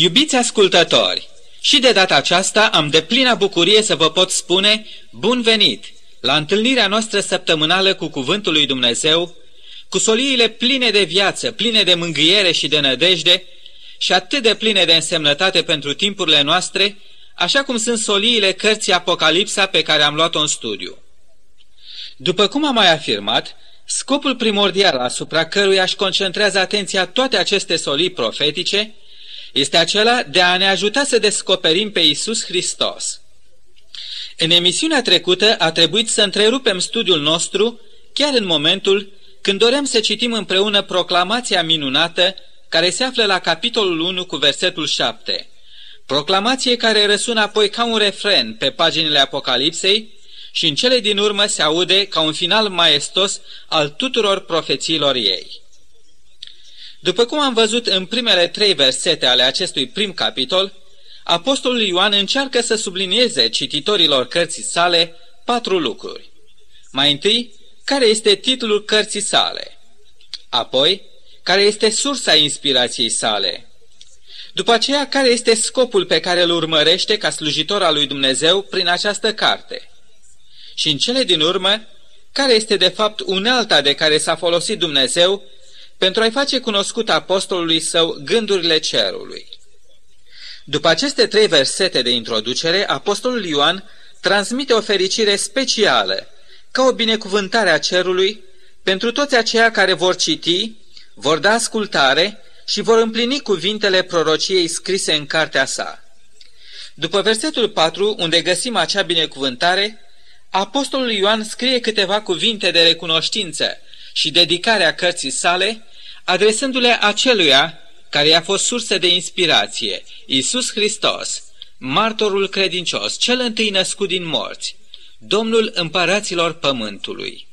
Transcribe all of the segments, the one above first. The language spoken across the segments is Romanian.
Iubiți ascultători, și de data aceasta am de plină bucurie să vă pot spune bun venit la întâlnirea noastră săptămânală cu Cuvântul lui Dumnezeu, cu soliile pline de viață, pline de mângâiere și de nădejde și atât de pline de însemnătate pentru timpurile noastre, așa cum sunt soliile cărții Apocalipsa pe care am luat-o în studiu. După cum am mai afirmat, scopul primordial asupra căruia își concentrează atenția toate aceste solii profetice este acela de a ne ajuta să descoperim pe Isus Hristos. În emisiunea trecută a trebuit să întrerupem studiul nostru chiar în momentul când dorem să citim împreună proclamația minunată care se află la capitolul 1 cu versetul 7. Proclamație care răsună apoi ca un refren pe paginile Apocalipsei și în cele din urmă se aude ca un final maestos al tuturor profețiilor ei. După cum am văzut în primele trei versete ale acestui prim capitol, Apostolul Ioan încearcă să sublinieze cititorilor cărții sale patru lucruri. Mai întâi, care este titlul cărții sale? Apoi, care este sursa inspirației sale? După aceea, care este scopul pe care îl urmărește ca slujitor al lui Dumnezeu prin această carte? Și în cele din urmă, care este de fapt unealta de care s-a folosit Dumnezeu pentru a-i face cunoscut apostolului său gândurile cerului. După aceste trei versete de introducere, apostolul Ioan transmite o fericire specială, ca o binecuvântare a cerului, pentru toți aceia care vor citi, vor da ascultare și vor împlini cuvintele prorociei scrise în cartea sa. După versetul 4, unde găsim acea binecuvântare, apostolul Ioan scrie câteva cuvinte de recunoștință și dedicare a cărții sale, adresându-le aceluia care i-a fost sursă de inspirație, Iisus Hristos, martorul credincios, cel întâi născut din morți, Domnul împăraților pământului.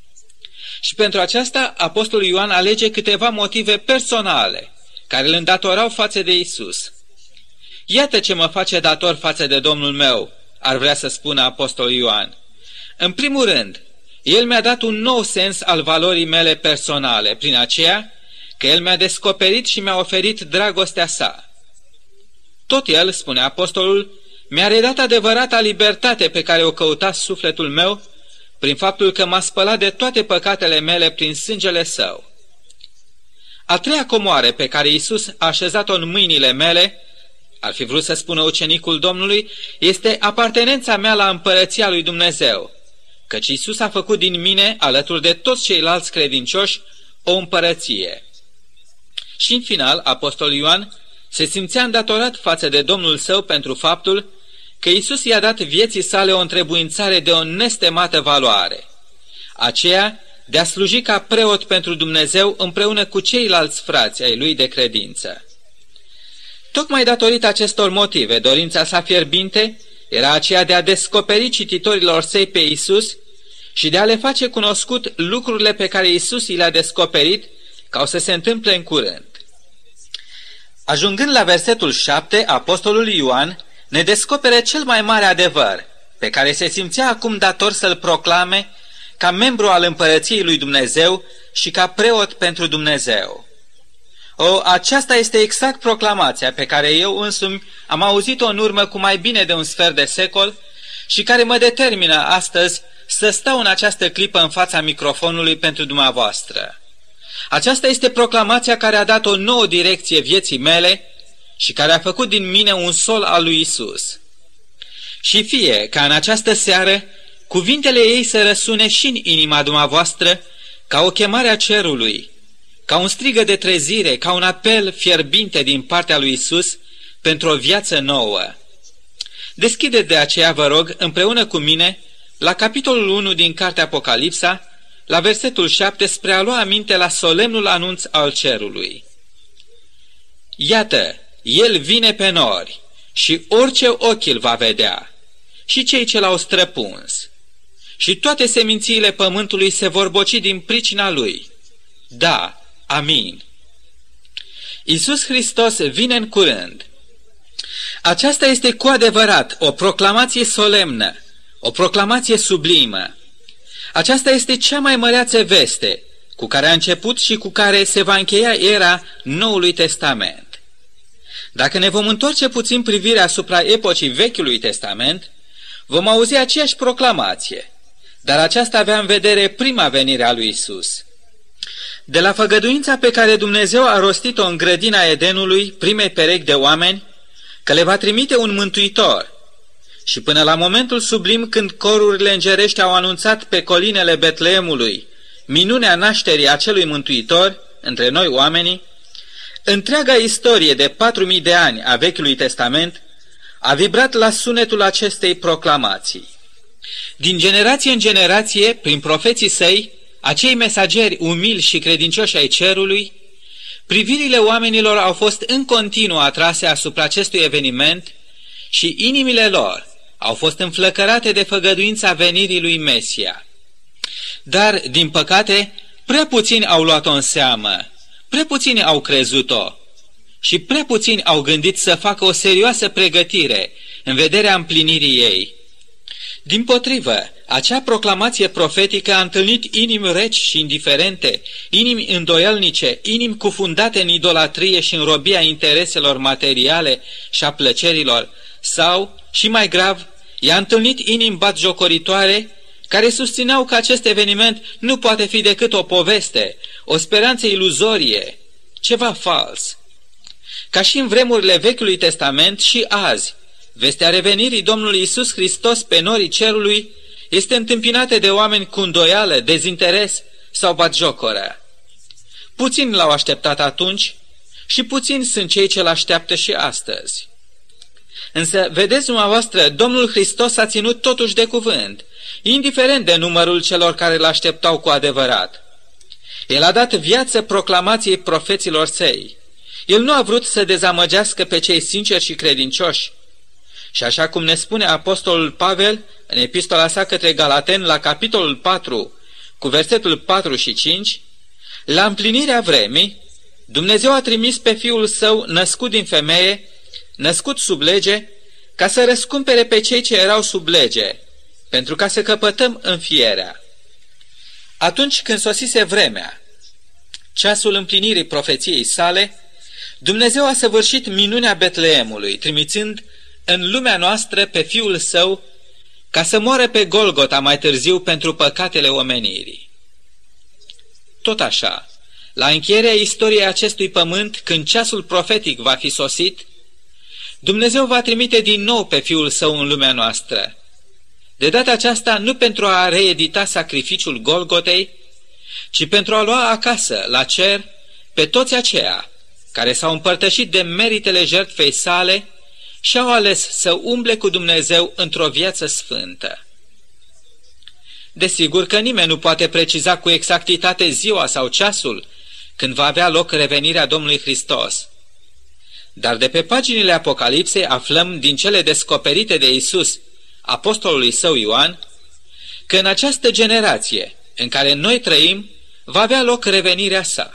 Și pentru aceasta, Apostolul Ioan alege câteva motive personale care îl îndatorau față de Isus. Iată ce mă face dator față de Domnul meu, ar vrea să spună Apostolul Ioan. În primul rând, el mi-a dat un nou sens al valorii mele personale, prin aceea că El mi-a descoperit și mi-a oferit dragostea sa. Tot El, spune apostolul, mi-a redat adevărata libertate pe care o căuta sufletul meu prin faptul că m-a spălat de toate păcatele mele prin sângele său. A treia comoare pe care Iisus a așezat-o în mâinile mele, ar fi vrut să spună ucenicul Domnului, este apartenența mea la împărăția lui Dumnezeu, căci Iisus a făcut din mine, alături de toți ceilalți credincioși, o împărăție. Și în final, Apostolul Ioan se simțea îndatorat față de Domnul său pentru faptul că Isus i-a dat vieții sale o întrebuințare de o nestemată valoare, aceea de a sluji ca preot pentru Dumnezeu împreună cu ceilalți frați ai lui de credință. Tocmai datorită acestor motive, dorința sa fierbinte era aceea de a descoperi cititorilor săi pe Isus și de a le face cunoscut lucrurile pe care Isus i le-a descoperit ca o să se întâmple în curând. Ajungând la versetul 7, apostolul Ioan ne descopere cel mai mare adevăr, pe care se simțea acum dator să-l proclame ca membru al împărăției lui Dumnezeu și ca preot pentru Dumnezeu. O, aceasta este exact proclamația pe care eu însumi am auzit-o în urmă cu mai bine de un sfert de secol și care mă determină astăzi să stau în această clipă în fața microfonului pentru dumneavoastră. Aceasta este proclamația care a dat o nouă direcție vieții mele și care a făcut din mine un sol al lui Isus. Și fie ca în această seară cuvintele ei să răsune și în inima dumneavoastră ca o chemare a cerului, ca un strigă de trezire, ca un apel fierbinte din partea lui Isus pentru o viață nouă. Deschide de aceea, vă rog, împreună cu mine, la capitolul 1 din Cartea Apocalipsa, la versetul 7 spre a lua aminte la solemnul anunț al cerului. Iată, el vine pe nori și orice ochi îl va vedea și cei ce l-au străpuns. Și toate semințiile pământului se vor boci din pricina lui. Da, amin. Iisus Hristos vine în curând. Aceasta este cu adevărat o proclamație solemnă, o proclamație sublimă. Aceasta este cea mai măreață veste cu care a început și cu care se va încheia era Noului Testament. Dacă ne vom întoarce puțin privirea asupra epocii Vechiului Testament, vom auzi aceeași proclamație, dar aceasta avea în vedere prima venire a lui Isus. De la făgăduința pe care Dumnezeu a rostit-o în grădina Edenului primei perechi de oameni, că le va trimite un mântuitor, și până la momentul sublim când corurile îngerești au anunțat pe colinele Betleemului minunea nașterii acelui mântuitor între noi oamenii, întreaga istorie de patru mii de ani a Vechiului Testament a vibrat la sunetul acestei proclamații. Din generație în generație, prin profeții săi, acei mesageri umili și credincioși ai cerului, privirile oamenilor au fost în continuu atrase asupra acestui eveniment și inimile lor au fost înflăcărate de făgăduința venirii lui Mesia. Dar, din păcate, prea puțini au luat-o în seamă, prea puțini au crezut-o și prea puțini au gândit să facă o serioasă pregătire în vederea împlinirii ei. Din potrivă, acea proclamație profetică a întâlnit inimi reci și indiferente, inimi îndoielnice, inimi cufundate în idolatrie și în robia intereselor materiale și a plăcerilor, sau, și mai grav, i-a întâlnit inimi batjocoritoare care susțineau că acest eveniment nu poate fi decât o poveste, o speranță iluzorie, ceva fals. Ca și în vremurile Vechiului Testament și azi, vestea revenirii Domnului Isus Hristos pe norii cerului este întâmpinată de oameni cu îndoială, dezinteres sau batjocoră. Puțini l-au așteptat atunci și puțini sunt cei ce l-așteaptă și astăzi. Însă, vedeți dumneavoastră, Domnul Hristos a ținut totuși de cuvânt, indiferent de numărul celor care l-așteptau cu adevărat. El a dat viață proclamației profeților săi. El nu a vrut să dezamăgească pe cei sinceri și credincioși. Și așa cum ne spune apostolul Pavel în epistola sa către Galaten la capitolul 4, cu versetul 4 și 5, la împlinirea vremii, Dumnezeu a trimis pe Fiul Său născut din femeie, născut sub lege, ca să răscumpere pe cei ce erau sub lege, pentru ca să căpătăm înfierea. Atunci când sosise vremea, ceasul împlinirii profeției sale, Dumnezeu a săvârșit minunea Betleemului, trimițând în lumea noastră pe Fiul Său ca să moare pe Golgota mai târziu pentru păcatele omenirii. Tot așa, la încheierea istoriei acestui pământ, când ceasul profetic va fi sosit, Dumnezeu va trimite din nou pe Fiul Său în lumea noastră. De data aceasta nu pentru a reedita sacrificiul Golgotei, ci pentru a lua acasă, la cer, pe toți aceia care s-au împărtășit de meritele jertfei sale și au ales să umble cu Dumnezeu într-o viață sfântă. Desigur că nimeni nu poate preciza cu exactitate ziua sau ceasul când va avea loc revenirea Domnului Hristos. Dar de pe paginile Apocalipsei aflăm din cele descoperite de Isus, apostolului său Ioan, că în această generație în care noi trăim va avea loc revenirea sa.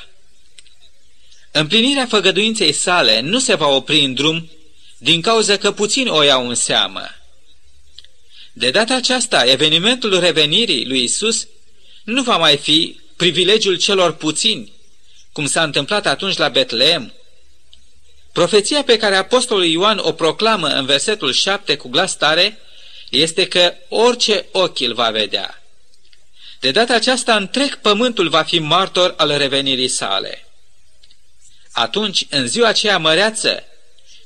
Împlinirea făgăduinței sale nu se va opri în drum din cauza că puțini o iau în seamă. De data aceasta, evenimentul revenirii lui Isus nu va mai fi privilegiul celor puțini, cum s-a întâmplat atunci la Betleem. Profeția pe care apostolul Ioan o proclamă în versetul 7 cu glas tare este că orice ochi îl va vedea. De data aceasta întreg pământul va fi martor al revenirii sale. Atunci, în ziua aceea măreață,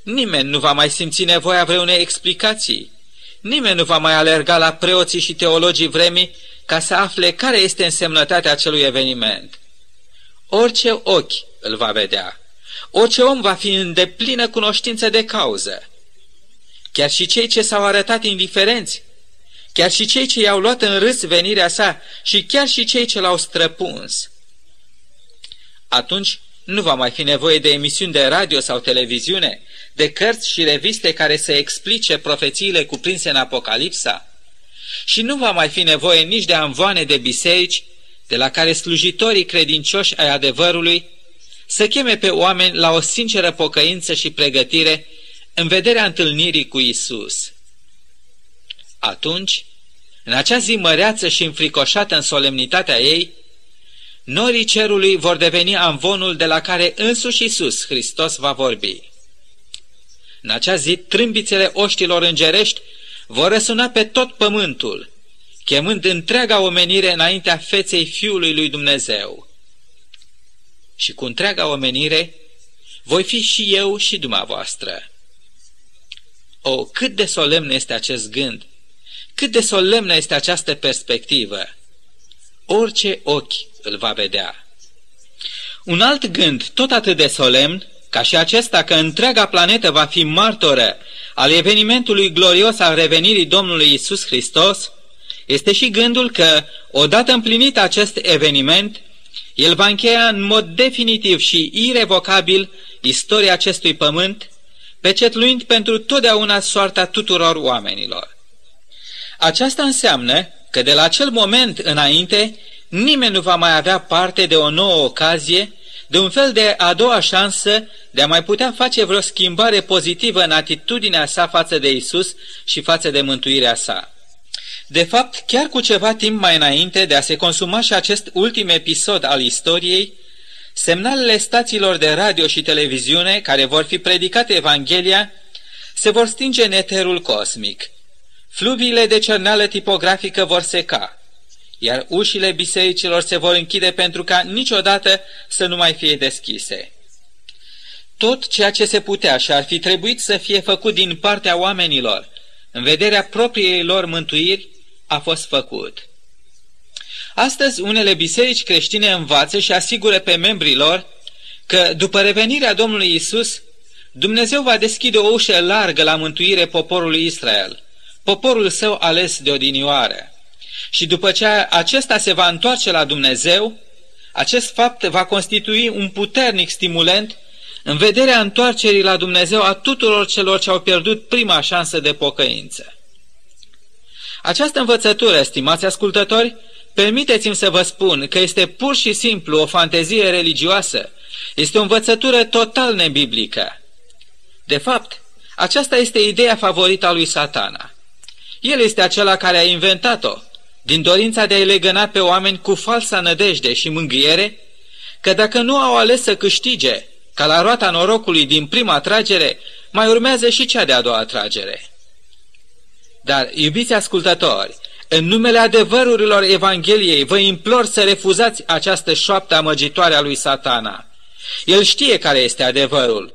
Nimeni nu va mai simți nevoia vreunei explicații. Nimeni nu va mai alerga la preoții și teologii vremii ca să afle care este însemnătatea acelui eveniment. Orice ochi îl va vedea. Orice om va fi în deplină cunoștință de cauză. Chiar și cei ce s-au arătat indiferenți, chiar și cei ce i-au luat în râs venirea sa și chiar și cei ce l-au străpuns. Atunci nu va mai fi nevoie de emisiuni de radio sau televiziune, de cărți și reviste care să explice profețiile cuprinse în Apocalipsa. Și nu va mai fi nevoie nici de amvoane de biserici, de la care slujitorii credincioși ai adevărului să cheme pe oameni la o sinceră pocăință și pregătire în vederea întâlnirii cu Isus. Atunci, în acea zi măreață și înfricoșată în solemnitatea ei, norii cerului vor deveni amvonul de la care însuși Isus Hristos va vorbi. În acea zi, trâmbițele oștilor îngerești vor răsuna pe tot pământul, chemând întreaga omenire înaintea feței Fiului lui Dumnezeu. Și cu întreaga omenire voi fi și eu și dumneavoastră. O, cât de solemn este acest gând! Cât de solemnă este această perspectivă! Orice ochi îl va vedea. Un alt gând, tot atât de solemn, ca și acesta că întreaga planetă va fi martoră al evenimentului glorios al revenirii Domnului Isus Hristos, este și gândul că, odată împlinit acest eveniment, el va încheia în mod definitiv și irevocabil istoria acestui pământ, pecetluind pentru totdeauna soarta tuturor oamenilor. Aceasta înseamnă că de la acel moment înainte, nimeni nu va mai avea parte de o nouă ocazie, de un fel de a doua șansă de a mai putea face vreo schimbare pozitivă în atitudinea sa față de Isus și față de mântuirea sa. De fapt, chiar cu ceva timp mai înainte de a se consuma și acest ultim episod al istoriei, semnalele stațiilor de radio și televiziune care vor fi predicate Evanghelia se vor stinge în eterul cosmic. Fluviile de cerneală tipografică vor seca, iar ușile bisericilor se vor închide pentru ca niciodată să nu mai fie deschise. Tot ceea ce se putea și ar fi trebuit să fie făcut din partea oamenilor, în vederea propriei lor mântuiri, a fost făcut. Astăzi, unele biserici creștine învață și asigură pe membrii lor că, după revenirea Domnului Isus, Dumnezeu va deschide o ușă largă la mântuire poporului Israel, poporul său ales de odinioară. Și după ce acesta se va întoarce la Dumnezeu, acest fapt va constitui un puternic stimulent în vederea întoarcerii la Dumnezeu a tuturor celor ce au pierdut prima șansă de pocăință. Această învățătură, stimați ascultători, permiteți-mi să vă spun că este pur și simplu o fantezie religioasă, este o învățătură total nebiblică. De fapt, aceasta este ideea favorită a lui satana. El este acela care a inventat-o, din dorința de a-i legăna pe oameni cu falsa nădejde și mângâiere, că dacă nu au ales să câștige, ca la roata norocului din prima tragere, mai urmează și cea de-a doua tragere. Dar, iubiți ascultători, în numele adevărurilor Evangheliei vă implor să refuzați această șoaptă amăgitoare a lui satana. El știe care este adevărul.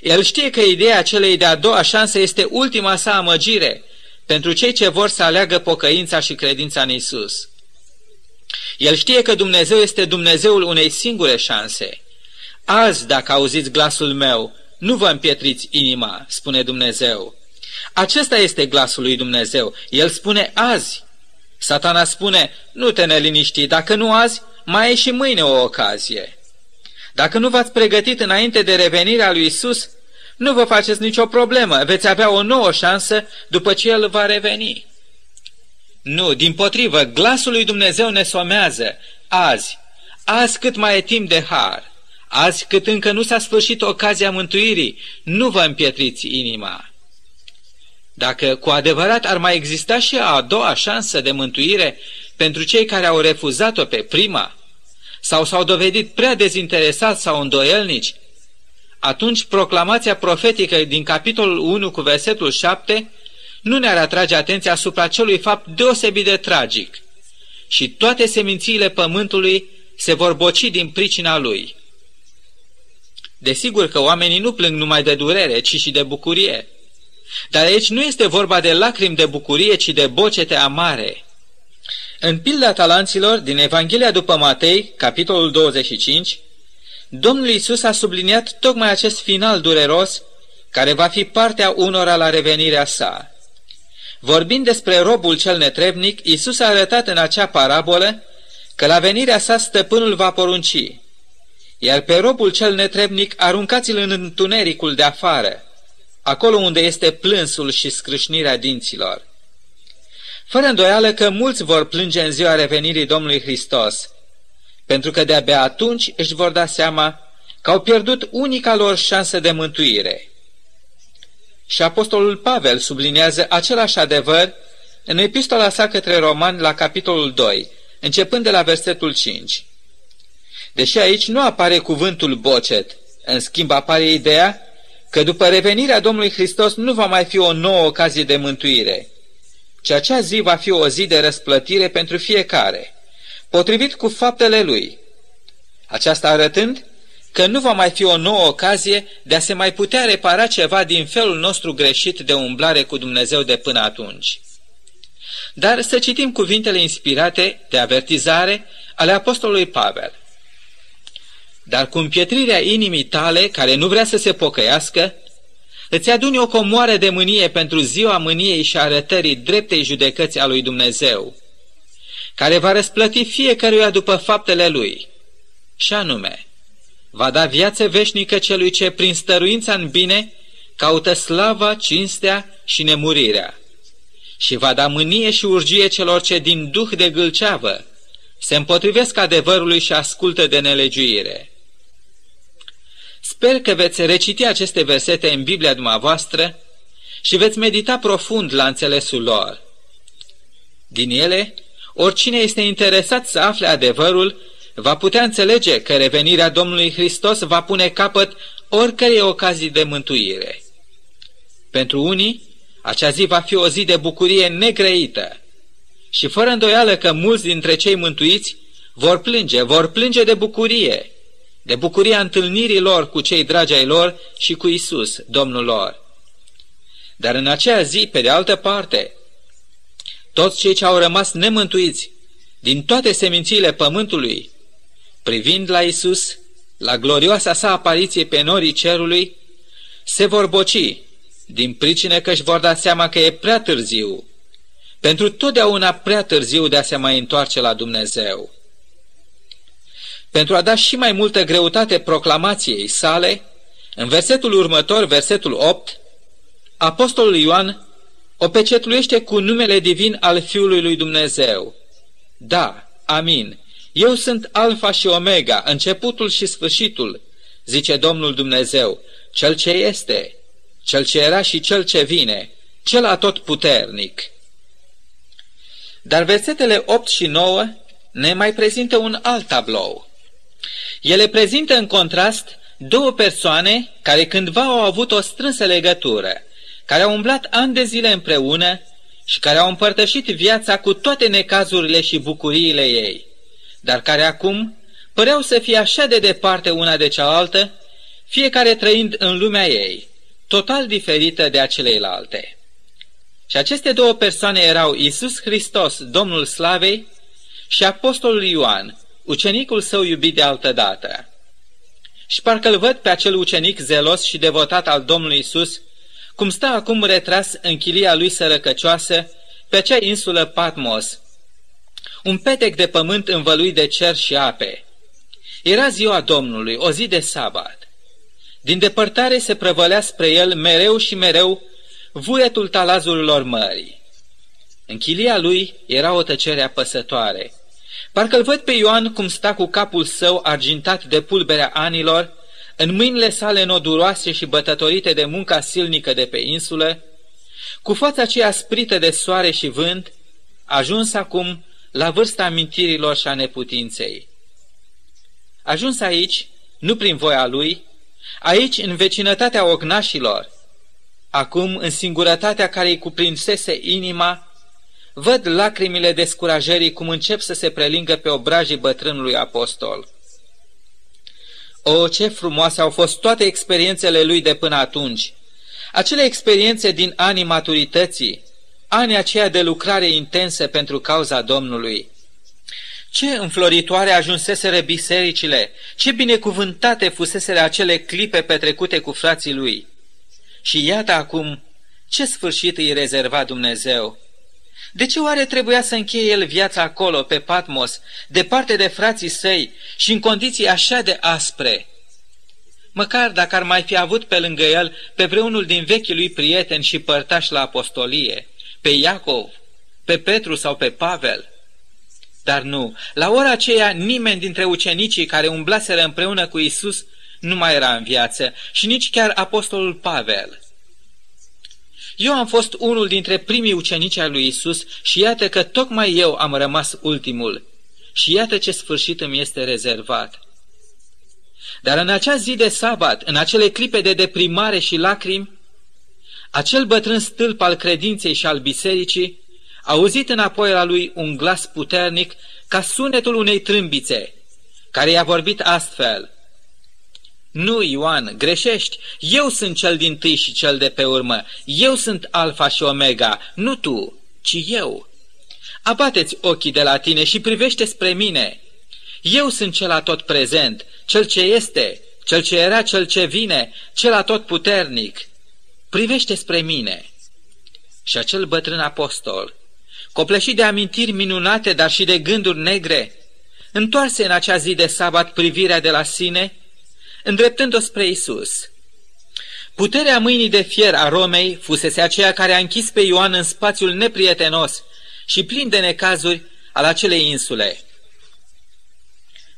El știe că ideea celei de-a doua șanse este ultima sa amăgire pentru cei ce vor să aleagă pocăința și credința în Isus. El știe că Dumnezeu este Dumnezeul unei singure șanse. Azi, dacă auziți glasul meu, nu vă împietriți inima, spune Dumnezeu. Acesta este glasul lui Dumnezeu. El spune azi. Satana spune, nu te neliniști, dacă nu azi, mai e și mâine o ocazie. Dacă nu v-ați pregătit înainte de revenirea lui Isus, nu vă faceți nicio problemă, veți avea o nouă șansă după ce El va reveni. Nu, din potrivă, glasul lui Dumnezeu ne somează, azi, azi cât mai e timp de har, azi cât încă nu s-a sfârșit ocazia mântuirii, nu vă împietriți inima. Dacă cu adevărat ar mai exista și a doua șansă de mântuire pentru cei care au refuzat-o pe prima, sau s-au dovedit prea dezinteresați sau îndoielnici, atunci proclamația profetică din capitolul 1 cu versetul 7 nu ne-ar atrage atenția asupra celui fapt deosebit de tragic și toate semințiile pământului se vor boci din pricina lui. Desigur că oamenii nu plâng numai de durere, ci și de bucurie. Dar aici nu este vorba de lacrimi de bucurie, ci de bocete amare. În pilda talanților din Evanghelia după Matei, capitolul 25, Domnul Isus a subliniat tocmai acest final dureros, care va fi partea unora la revenirea sa. Vorbind despre robul cel netrebnic, Isus a arătat în acea parabolă că la venirea sa stăpânul va porunci, iar pe robul cel netrebnic aruncați-l în întunericul de afară, acolo unde este plânsul și scrâșnirea dinților. Fără îndoială că mulți vor plânge în ziua revenirii Domnului Hristos, pentru că de-abia atunci își vor da seama că au pierdut unica lor șansă de mântuire. Și Apostolul Pavel subliniază același adevăr în epistola sa către romani la capitolul 2, începând de la versetul 5. Deși aici nu apare cuvântul bocet, în schimb apare ideea că după revenirea Domnului Hristos nu va mai fi o nouă ocazie de mântuire, ci acea zi va fi o zi de răsplătire pentru fiecare, potrivit cu faptele lui. Aceasta arătând că nu va mai fi o nouă ocazie de a se mai putea repara ceva din felul nostru greșit de umblare cu Dumnezeu de până atunci. Dar să citim cuvintele inspirate de avertizare ale Apostolului Pavel. Dar cu împietrirea inimii tale, care nu vrea să se pocăiască, îți aduni o comoară de mânie pentru ziua mâniei și arătării dreptei judecăți a lui Dumnezeu, care va răsplăti fiecăruia după faptele lui, și anume, va da viață veșnică celui ce, prin stăruința în bine, caută slava, cinstea și nemurirea, și va da mânie și urgie celor ce din duh de gâlceavă se împotrivesc adevărului și ascultă de nelegiuire. Sper că veți reciti aceste versete în Biblia dumneavoastră și veți medita profund la înțelesul lor. Din ele, oricine este interesat să afle adevărul, va putea înțelege că revenirea Domnului Hristos va pune capăt oricărei ocazii de mântuire. Pentru unii, acea zi va fi o zi de bucurie negrăită și fără îndoială că mulți dintre cei mântuiți vor plânge, vor plânge de bucurie, de bucuria întâlnirii lor cu cei dragi ai lor și cu Isus, Domnul lor. Dar în aceea zi, pe de altă parte, toți cei ce au rămas nemântuiți din toate semințiile pământului, privind la Isus, la glorioasa sa apariție pe norii cerului, se vor boci din pricine că își vor da seama că e prea târziu, pentru totdeauna prea târziu de a se mai întoarce la Dumnezeu. Pentru a da și mai multă greutate proclamației sale, în versetul următor, versetul 8, Apostolul Ioan o pecetluiește cu numele divin al Fiului lui Dumnezeu. Da, amin, eu sunt Alfa și Omega, începutul și sfârșitul, zice Domnul Dumnezeu, cel ce este, cel ce era și cel ce vine, cel atot puternic. Dar versetele 8 și 9 ne mai prezintă un alt tablou. Ele prezintă în contrast două persoane care cândva au avut o strânsă legătură, care au umblat ani de zile împreună și care au împărtășit viața cu toate necazurile și bucuriile ei, dar care acum păreau să fie așa de departe una de cealaltă, fiecare trăind în lumea ei, total diferită de aceleilalte. Și aceste două persoane erau Isus Hristos, Domnul Slavei, și Apostolul Ioan, ucenicul său iubit de altă dată. Și parcă-l văd pe acel ucenic zelos și devotat al Domnului Isus, cum stă acum retras în chilia lui sărăcăcioasă pe acea insulă Patmos, un petec de pământ învăluit de cer și ape. Era ziua Domnului, o zi de sabat. Din depărtare se prăvălea spre el mereu și mereu vuietul talazurilor mării. În chilia lui era o tăcere apăsătoare. Parcă-l văd pe Ioan cum sta cu capul său argintat de pulberea anilor, în mâinile sale noduroase și bătătorite de munca silnică de pe insulă, cu fața aceea sprită de soare și vânt, ajuns acum la vârsta amintirilor și a neputinței. Ajuns aici, nu prin voia lui, aici în vecinătatea ognașilor, acum în singurătatea care îi cuprinsese inima, Văd lacrimile descurajării cum încep să se prelingă pe obrajii bătrânului apostol. O, ce frumoase au fost toate experiențele lui de până atunci! Acele experiențe din anii maturității, anii aceia de lucrare intensă pentru cauza Domnului. Ce înfloritoare ajunseseră bisericile, ce binecuvântate fuseseră acele clipe petrecute cu frații lui. Și iată acum ce sfârșit îi rezerva Dumnezeu. De ce oare trebuia să încheie el viața acolo, pe Patmos, departe de frații săi și în condiții așa de aspre? Măcar dacă ar mai fi avut pe lângă el pe vreunul din vechii lui prieteni și părtași la apostolie, pe Iacov, pe Petru sau pe Pavel. Dar nu, la ora aceea nimeni dintre ucenicii care umblaseră împreună cu Isus nu mai era în viață și nici chiar apostolul Pavel. Eu am fost unul dintre primii ucenici ai lui Isus și iată că tocmai eu am rămas ultimul. Și iată ce sfârșit îmi este rezervat. Dar în acea zi de sabat, în acele clipe de deprimare și lacrimi, acel bătrân stâlp al credinței și al bisericii a auzit înapoi la lui un glas puternic ca sunetul unei trâmbițe, care i-a vorbit astfel. Nu, Ioan, greșești, eu sunt cel din tâi și cel de pe urmă, eu sunt alfa și omega, nu tu, ci eu. Abateți ochii de la tine și privește spre mine. Eu sunt cel atot prezent, cel ce este, cel ce era, cel ce vine, cel atot puternic. Privește spre mine. Și acel bătrân apostol, copleșit de amintiri minunate, dar și de gânduri negre, întoarse în acea zi de sabat privirea de la sine, îndreptând-o spre Isus. Puterea mâinii de fier a Romei fusese aceea care a închis pe Ioan în spațiul neprietenos și plin de necazuri al acelei insule.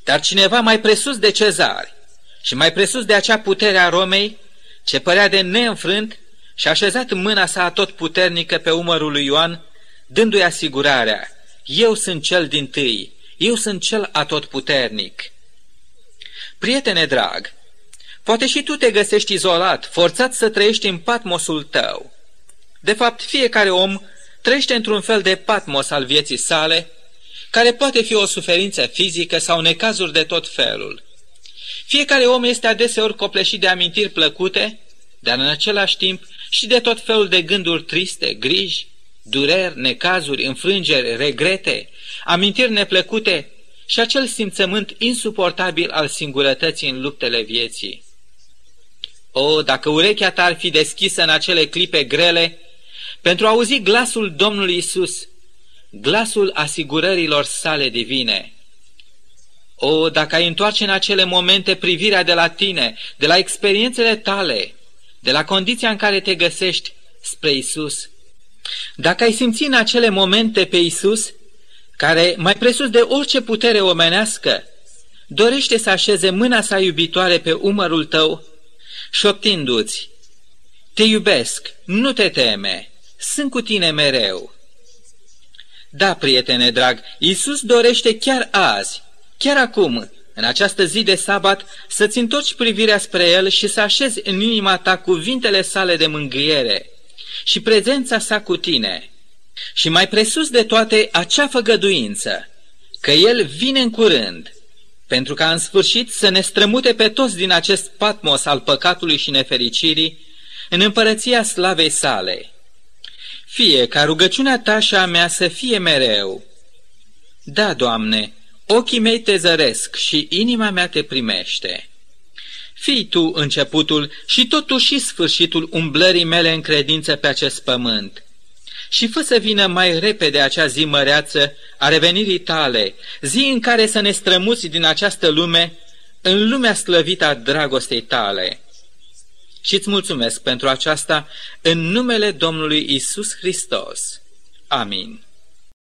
Dar cineva mai presus de cezari și mai presus de acea putere a Romei, ce părea de neînfrânt, și a așezat mâna sa tot puternică pe umărul lui Ioan, dându-i asigurarea, eu sunt cel din tâi, eu sunt cel atotputernic. Prietene drag, poate și tu te găsești izolat, forțat să trăiești în patmosul tău. De fapt, fiecare om trăiește într-un fel de patmos al vieții sale, care poate fi o suferință fizică sau necazuri de tot felul. Fiecare om este adeseori copleșit de amintiri plăcute, dar în același timp și de tot felul de gânduri triste, griji, dureri, necazuri, înfrângeri, regrete, amintiri neplăcute și acel simțământ insuportabil al singurătății în luptele vieții. O, dacă urechea ta ar fi deschisă în acele clipe grele, pentru a auzi glasul Domnului Isus, glasul asigurărilor sale divine. O, dacă ai întoarce în acele momente privirea de la tine, de la experiențele tale, de la condiția în care te găsești spre Isus, dacă ai simți în acele momente pe Isus, care, mai presus de orice putere omenească, dorește să așeze mâna sa iubitoare pe umărul tău, șoptindu-ți, Te iubesc, nu te teme, sunt cu tine mereu. Da, prietene drag, Iisus dorește chiar azi, chiar acum, în această zi de sabat, să-ți întorci privirea spre El și să așezi în inima ta cuvintele sale de mângâiere și prezența sa cu tine. Și mai presus de toate, acea făgăduință, că El vine în curând, pentru ca în sfârșit să ne strămute pe toți din acest patmos al păcatului și nefericirii în împărăția slavei sale. Fie ca rugăciunea ta și a mea să fie mereu. Da, Doamne, ochii mei te zăresc și inima mea te primește. Fii tu începutul și totuși sfârșitul umblării mele în credință pe acest pământ. Și fă să vină mai repede acea zi măreață a revenirii tale, zi în care să ne strămuți din această lume în lumea slăvită a dragostei tale. Și îți mulțumesc pentru aceasta în numele Domnului Isus Hristos. Amin.